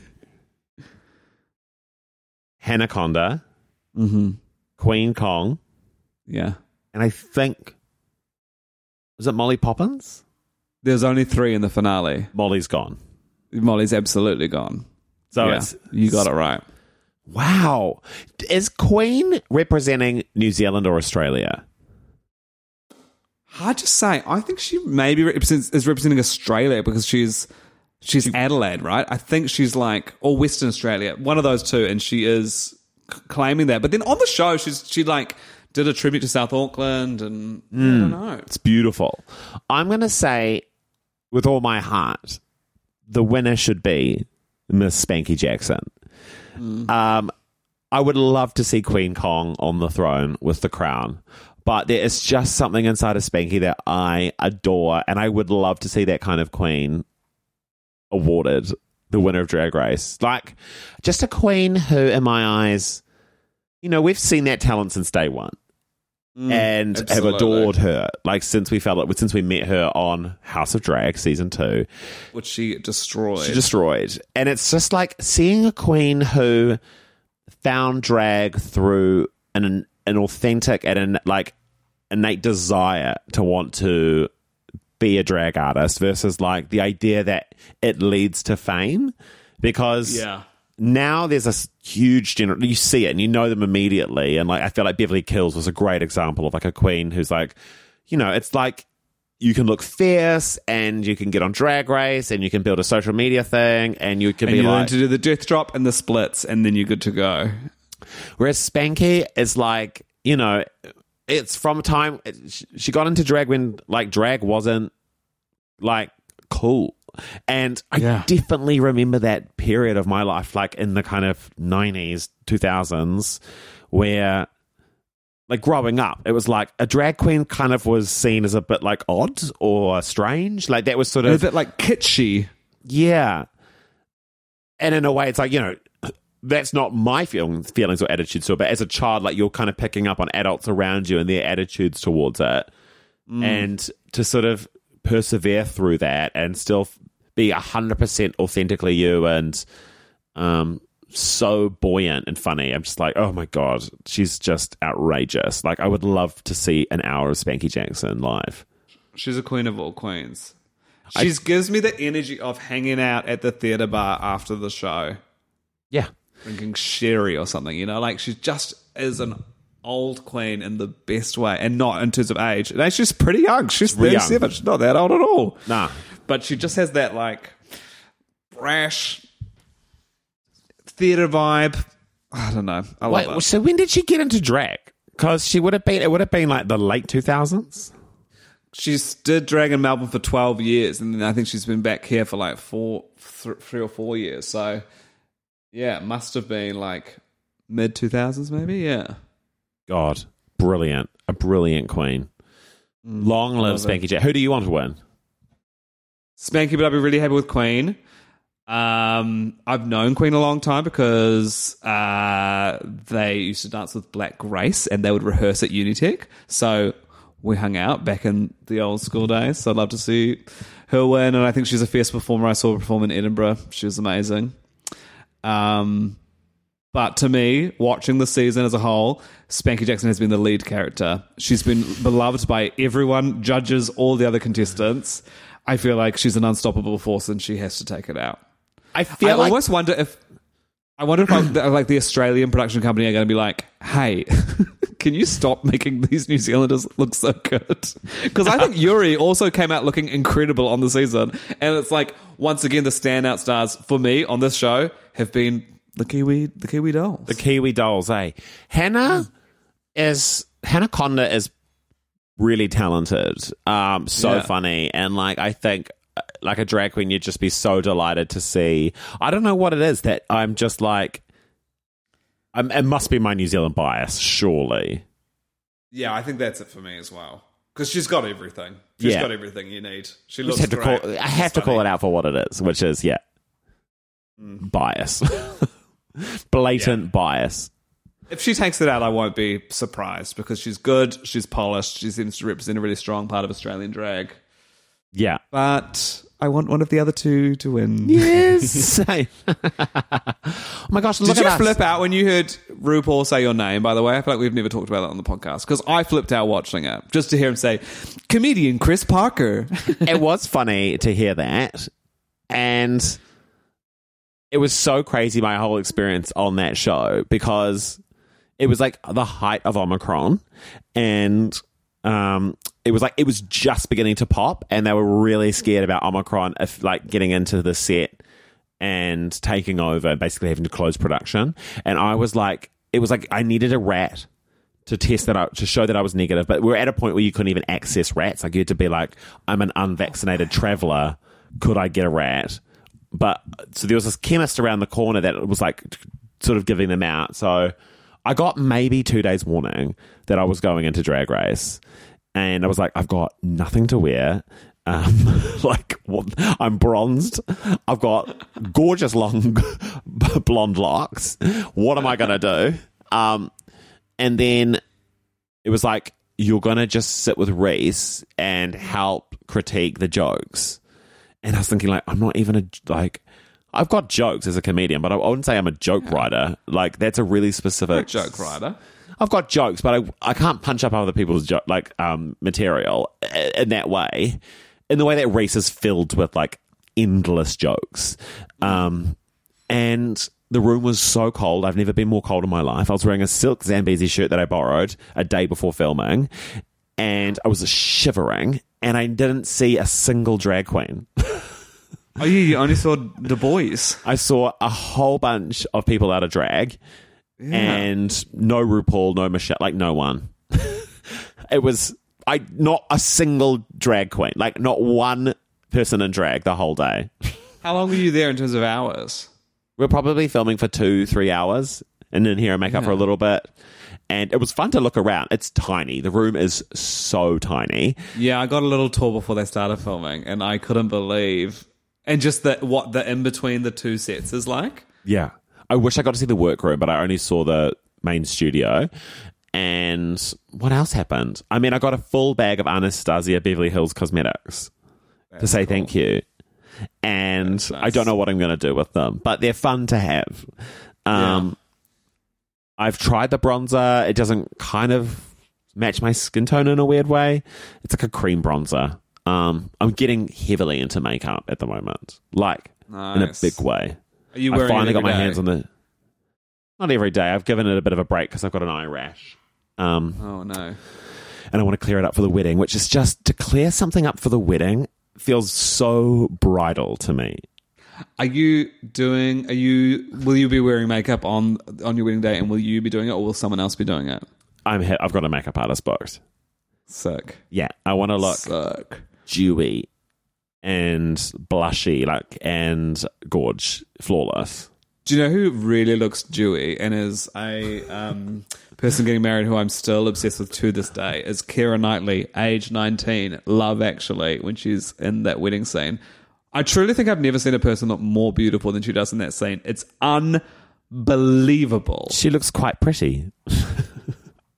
Hannah Conda, Mm-hmm. Queen Kong, Yeah. and I think was it Molly Poppins? There's only three in the finale. Molly's gone. Molly's absolutely gone. So yeah, it's you got it right. wow. Is Queen representing New Zealand or Australia? Hard to say. I think she maybe represents, is representing Australia because she's she's Adelaide, right? I think she's like or Western Australia, one of those two, and she is c- claiming that. But then on the show, she's she like did a tribute to South Auckland, and I don't know. It's beautiful. I'm going to say, with all my heart, the winner should be Miss Spanky Jackson. Um, I would love to see Queen Kong on the throne with the crown, but there is just something inside of Spanky that I adore, and I would love to see that kind of queen awarded the winner of Drag Race. Like, just a queen who, in my eyes, you know, we've seen that talent since day one. Mm, and have adored her, like since we felt it, since we met her on House of Drag season two. which she destroyed. She destroyed. And it's just like seeing a queen who found drag through an an authentic and an like innate desire to want to be a drag artist versus like the idea that it leads to fame because yeah. now there's a huge general you see it and you know them immediately and like i feel like beverly kills was a great example of like a queen who's like you know it's like you can look fierce and you can get on drag race and you can build a social media thing and you can And be you learn like to do the death drop and the splits, and then you're good to go. Whereas spanky is like you know it's from a time she- got into drag when like drag wasn't like cool and i Yeah. definitely remember that period of my life like in the kind of 90s 2000s where like growing up it was like a drag queen kind of was seen as a bit like odd or strange like that was sort A of bit like kitschy. yeah. And in a way, it's like, you know, that's not my feelings, feelings or attitudes to it, but as a child, like you're kind of picking up on adults around you and their attitudes towards it. And to sort of persevere through that and still be 100% authentically you and um, so buoyant and funny. I'm just like, oh my God, she's just outrageous. Like, I would love to see an hour of Spanky Jackson live. She's a queen of all queens. She gives me the energy of hanging out at the theater bar after the show, Yeah. Drinking sherry or something. You know, like she just is an old queen in the best way, and not in terms of age. And she's pretty young. She's really young. thirty-seven. She's not that old at all. Nah. but she just has that like brash theater vibe. I don't know. I love Wait, it. so when did she get into drag? Because she would have been, it would have been like the late 2000s. She's did drag in Melbourne for twelve years, and then I think she's been back here for like four, th- three or four years. So, yeah, it must have been like mid two thousands, maybe. Yeah, God, brilliant. A brilliant queen. Long live love. Spanky Jack. Who do you want to win? Spanky, but I'd be really happy with Queen. Um, I've known Queen a long time because uh, they used to dance with Black Grace and they would rehearse at Unitec. So we hung out back in the old school days. So I'd love to see her win. And I think she's a fierce performer. I saw her perform in Edinburgh. She was amazing. Um, but to me, watching the season as a whole, Spanky Jackson has been the lead character. She's been beloved by everyone, judges, all the other contestants. I feel like she's an unstoppable force and she has to take it out. I feel I like almost wonder if I wonder if I'm, like the Australian production company are going to be like, "Hey, can you stop making these New Zealanders look so good?" Because I think Yuri also came out looking incredible on the season, and it's like once again the standout stars for me on this show have been the Kiwi, the Kiwi dolls. the Kiwi dolls, eh? Hannah is, Hannah Conda is really talented. Um, so Yeah. funny. And like, I think, like a drag queen, you'd just be so delighted to see. I don't know what it is that I'm just like, I'm, it must be my New Zealand bias, surely. yeah, I think that's it for me as well. Because she's got everything. She's Yeah. got everything you need. She looks have to great. call, I have to call it out for what it is, which is, yeah, mm. bias. Blatant bias. If she takes it out, I won't be surprised because she's good, she's polished, she seems to represent a really strong part of Australian drag. Yeah. But I want one of the other two to win. Yes. Same. oh my gosh, look Did you us. flip out when you heard RuPaul say your name, by the way? I feel like we've never talked about that on the podcast because I flipped out watching it just to hear him say, comedian Chris Parker. it was funny to hear that. And it was so crazy, my whole experience on that show, because it was like the height of Omicron. And um, it was like, it was just beginning to pop. And they were really scared about Omicron, if like getting into the set and taking over basically having to close production. And I was like, it was like, I needed a rat to test that out to show that I was negative. But we're at a point where you couldn't even access rats. Like you had to be like, I'm an unvaccinated traveler. Could I get a rat? But so there was this chemist around the corner that was like sort of giving them out. So I got maybe two days warning that I was going into drag race. And I was like, I've got nothing to wear. Um, like what, I'm bronzed. I've got gorgeous long blonde locks. What am I gonna do? Um, and then it was like you're gonna just sit with Rhys and help critique the jokes. And I was thinking, like, I'm not even a like. I've got jokes as a comedian, but I wouldn't say I'm a joke writer. Like, that's a really specific joke writer. I've got jokes, but I, I can't punch up other people's jo- like um, material in that way. In the way that Rhys is filled with like endless jokes, um, and the room was so cold. I've never been more cold in my life. I was wearing a silk Zambesi shirt that I borrowed a day before filming, and I was shivering. And I didn't see a single drag queen. Oh, you, you only saw the boys. I saw a whole bunch of people out of drag, and no RuPaul, no Michelle, like no one. it was I not a single drag queen, like not one person in drag the whole day. How long were you there in terms of hours? We're probably filming for two, three hours, and then here and make up for a little bit. And it was fun to look around. It's tiny. The room is so tiny. Yeah, I got a little tour before they started filming, and I couldn't believe, and just that what the in between the two sets is like. Yeah. I wish I got to see the workroom, but I only saw the main studio. And what else happened? I mean, I got a full bag of Anastasia Beverly Hills cosmetics to say thank you. And I don't know what I'm going to do with them, but they're fun to have. Um, I've tried the bronzer. It doesn't kind of match my skin tone in a weird way. It's like a cream bronzer. Um, I'm getting heavily into makeup at the moment, like in a big way. Are you I wearing finally got my day? hands on the. Not every day. I've given it a bit of a break because I've got an eye rash. Um, Oh no. and I want to clear it up for the wedding, which is just to clear something up for the wedding feels so bridal to me. Are you doing? Are you? Will you be wearing makeup on on your wedding day, and will you be doing it, or will someone else be doing it? I'm he- I've got a makeup artist box. Sick. Yeah, I want to look Sick. dewy and blushy, like and gorge, flawless. Do you know who really looks dewy and is a um, person getting married who I'm still obsessed with to this day? Is Keira Knightley, age 19, Love Actually, when she's in that wedding scene. I truly think I've never seen a person look more beautiful than she does in that scene. It's unbelievable. She looks quite pretty.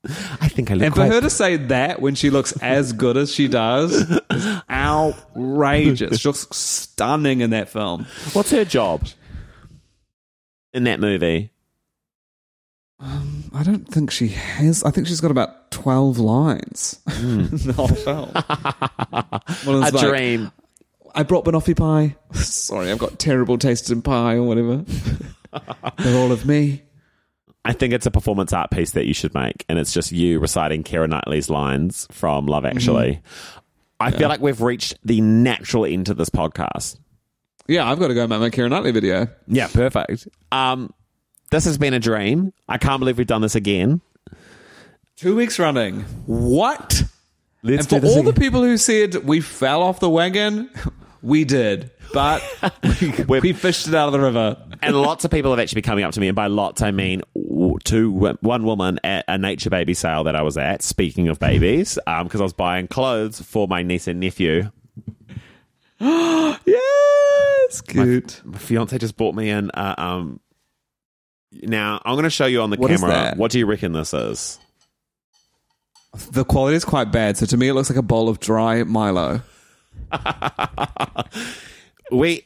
I think I look And for her to say that when she looks as good as she does is outrageous. She looks stunning in that film. What's her job in that movie? Um, I don't think she has. I think she's got about 12 lines hmm. in the whole film. A like, dream. I brought banoffee pie. Sorry, I've got terrible taste in pie or whatever. They're all of me. I think it's a performance art piece that you should make, and it's just you reciting Keira Knightley's lines from Love Actually. I feel like we've reached the natural end to this podcast. Yeah, I've got to go make my Kira Knightley video. Yeah, perfect. Um, this has been a dream. I can't believe we've done this again. Two weeks running. What? Let's and for all the people who said we fell off the wagon, we did. But we, We've- fished it out of the river. and lots of people have actually been coming up to me, and by lots I mean two, one woman at a nature baby sale that I was at. Speaking of babies, because I was buying clothes for my niece and nephew. Yes, good. My fiance just bought me in. Uh, um, now I'm going to show you on the What camera. What do you reckon this is? The quality is quite bad, so to me it looks like a bowl of dry Milo. We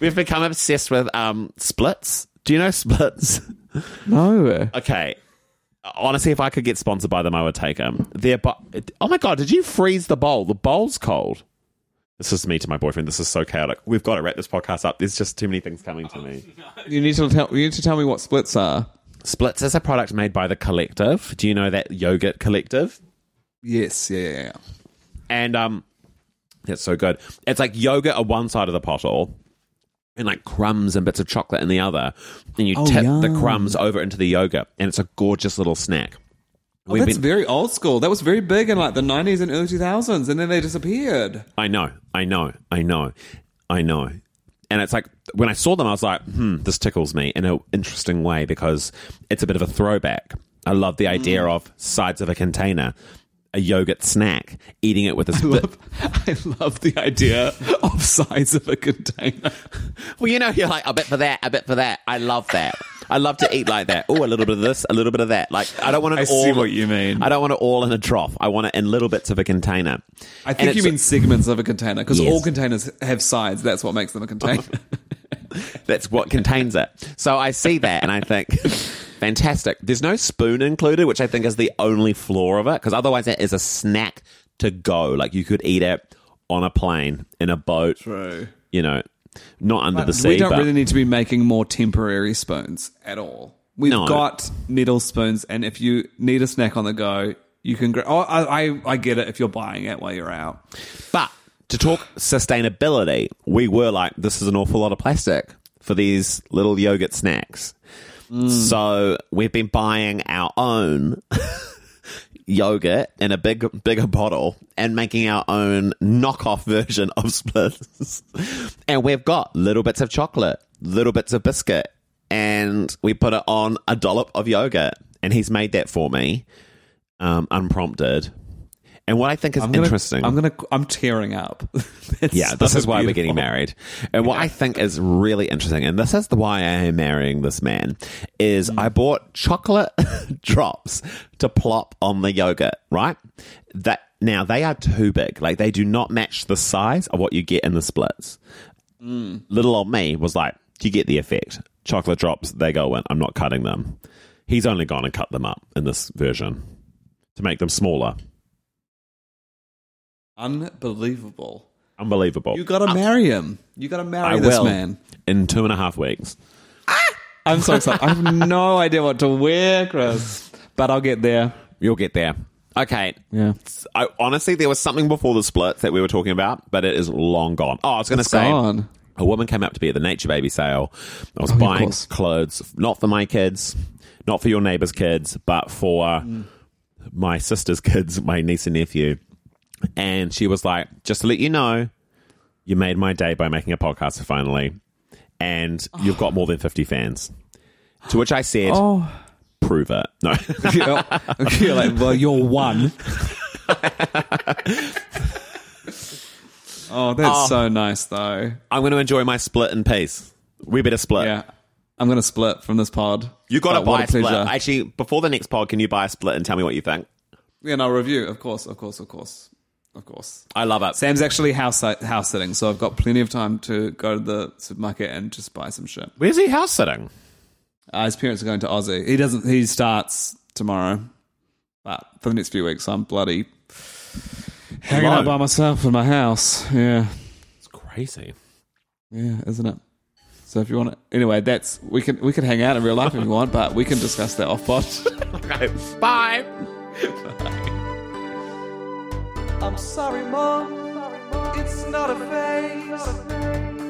we've become obsessed with um, splits. Do you know splits? No. Okay. Honestly, if I could get sponsored by them, I would take them. They're bo- oh my god, did you freeze the bowl? The bowl's cold. This is me to my boyfriend. This is so chaotic. We've got to wrap this podcast up. There's just too many things coming to me. You need to tell you need to tell me what splits are. Splits is a product made by the Collective. Do you know that yogurt collective? Yes, yeah, yeah, yeah. And um, it's so good. It's like yogurt on one side of the bottle, and like crumbs and bits of chocolate in the other, and you Oh, tip the yum. crumbs over into the yogurt, and it's a gorgeous little snack. Oh, We've that's been- very old school. That was very big in like the nineties and early two thousands, and then they disappeared. I know, I know, I know, I know. And it's like when I saw them, I was like, hmm, this tickles me in an interesting way because it's a bit of a throwback. I love the idea of sides of a container. A yogurt snack, eating it with a spoon. I love the idea of size of a container. Well, you know, you're like, a bit for that, a bit for that. I love that. I love to eat like that. Oh, a little bit of this, a little bit of that. Like, I don't want it I all. see what you mean. I don't want it all in a trough. I want it in little bits of a container. I think you mean segments of a container because Yes. all containers have sides. That's what makes them a container. That's what contains it. So I see that and I think, fantastic. There's no spoon included, which I think is the only flaw of it, because otherwise it is a snack to go. Like you could eat it on a plane, in a boat, True. you know, not under the sea. we don't but really need to be making more temporary spoons at all. We've No. got metal spoons, and if you need a snack on the go, you can. Gra- oh, I, I I get it if you're buying it while you're out. But to talk sustainability, we were like, this is an awful lot of plastic for these little yogurt snacks. So we've been buying our own yogurt in a big, bigger bottle and making our own knockoff version of splits. and we've got little bits of chocolate, little bits of biscuit, and we put it on a dollop of yogurt. And he's made that for me, um, unprompted. And what I think is I'm gonna, interesting. I'm gonna. I'm tearing up. Yeah, this so is why we're getting married. And what I think is really interesting, and this is the why I am marrying this man, is Mm. I bought chocolate drops to plop on the yogurt, right? That now they are too big. Like they do not match the size of what you get in the splits. Mm. Little old me was like, you get the effect. Chocolate drops, they go in. I'm not cutting them. He's only gone and cut them up in this version to make them smaller. Unbelievable. Unbelievable. You got to marry him. You got to marry I this will man. in two and a half weeks. I'm so excited. I have no idea what to wear, Chris, but I'll get there. You'll get there. Okay. Yeah. I, honestly, there was something before the splits that we were talking about, but it is long gone. Oh, I was going to It's say, gone. a woman came up to me at the Nature Baby sale. I was Oh, yeah, of buying course. clothes, not for my kids, not for your neighbor's kids, but for Mm. my sister's kids, my niece and nephew. And she was like, just to let you know, you made my day by making a podcast finally, and you've got more than 50 fans. To which I said, Oh. prove it. No. you're, you're like, well, you're one. oh, that's Oh. so nice, though. I'm going to enjoy my split in peace. We better split. Yeah. I'm going to split from this pod. You got to But what buy a split. pleasure. Actually, before the next pod, can you buy a split and tell me what you think? Yeah, no, review. Of course, of course, of course. Of course. I love it. Sam's actually house house sitting, so I've got plenty of time to go to the supermarket and just buy some shit. Where's he house sitting? Uh, his parents are going to Aussie. He doesn't. He starts tomorrow, but for the next few weeks, I'm bloody hanging out by myself in my house. Yeah, It's crazy. yeah, isn't it? So if you want to, anyway, that's we can we can hang out in real life if you want, but we can discuss that off pod. Okay, bye. I'm sorry, Mom. It's not a phase.